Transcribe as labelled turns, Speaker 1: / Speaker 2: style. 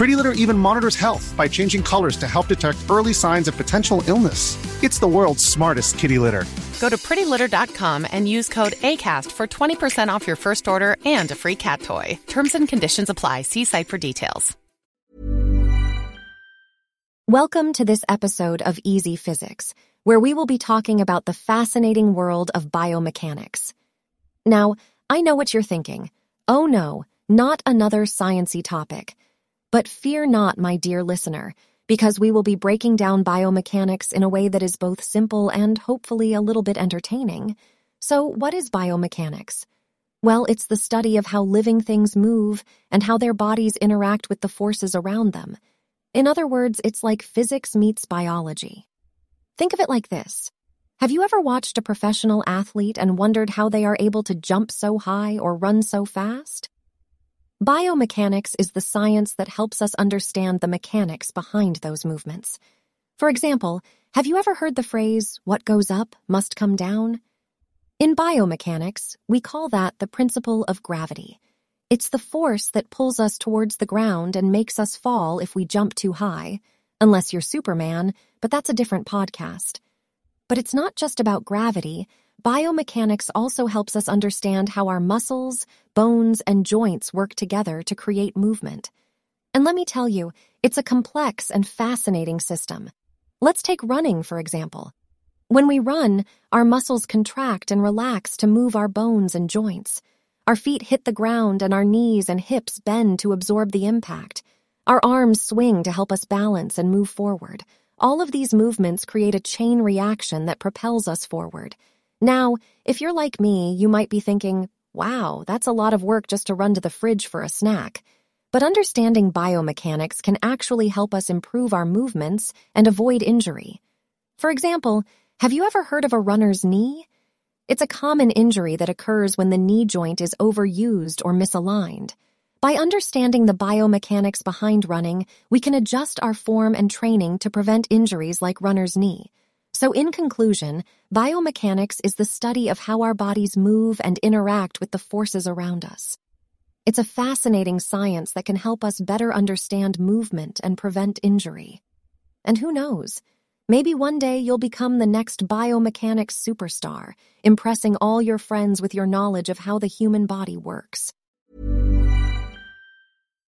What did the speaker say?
Speaker 1: Pretty Litter even monitors health by changing colors to help detect early signs of potential illness. It's the world's smartest kitty litter.
Speaker 2: Go to prettylitter.com and use code ACAST for 20% off your first order and a free cat toy. Terms and conditions apply. See site for details.
Speaker 3: Welcome to this episode of Easy Physics, where we will be talking about the fascinating world of biomechanics. Now, I know what you're thinking. Oh no, not another sciency topic. But fear not, my dear listener, because we will be breaking down biomechanics in a way that is both simple and hopefully a little bit entertaining. So, what is biomechanics? Well, it's the study of how living things move and how their bodies interact with the forces around them. In other words, it's like physics meets biology. Think of it like this. Have you ever watched a professional athlete and wondered how they are able to jump so high or run so fast? Biomechanics is the science that helps us understand the mechanics behind those movements. For example, have you ever heard the phrase, what goes up must come down? In biomechanics, we call that the principle of gravity. It's the force that pulls us towards the ground and makes us fall if we jump too high. Unless you're Superman, but that's a different podcast. But it's not just about gravity. Biomechanics also helps us understand how our muscles, bones, and joints work together to create movement. And let me tell you, it's a complex and fascinating system. Let's take running, for example. When we run, our muscles contract and relax to move our bones and joints. Our feet hit the ground and our knees and hips bend to absorb the impact. Our arms swing to help us balance and move forward. All of these movements create a chain reaction that propels us forward. Now, if you're like me, you might be thinking, wow, that's a lot of work just to run to the fridge for a snack. But understanding biomechanics can actually help us improve our movements and avoid injury. For example, have you ever heard of a runner's knee? It's a common injury that occurs when the knee joint is overused or misaligned. By understanding the biomechanics behind running, we can adjust our form and training to prevent injuries like runner's knee. So, in conclusion, biomechanics is the study of how our bodies move and interact with the forces around us. It's a fascinating science that can help us better understand movement and prevent injury. And who knows? Maybe one day you'll become the next biomechanics superstar, impressing all your friends with your knowledge of how the human body works.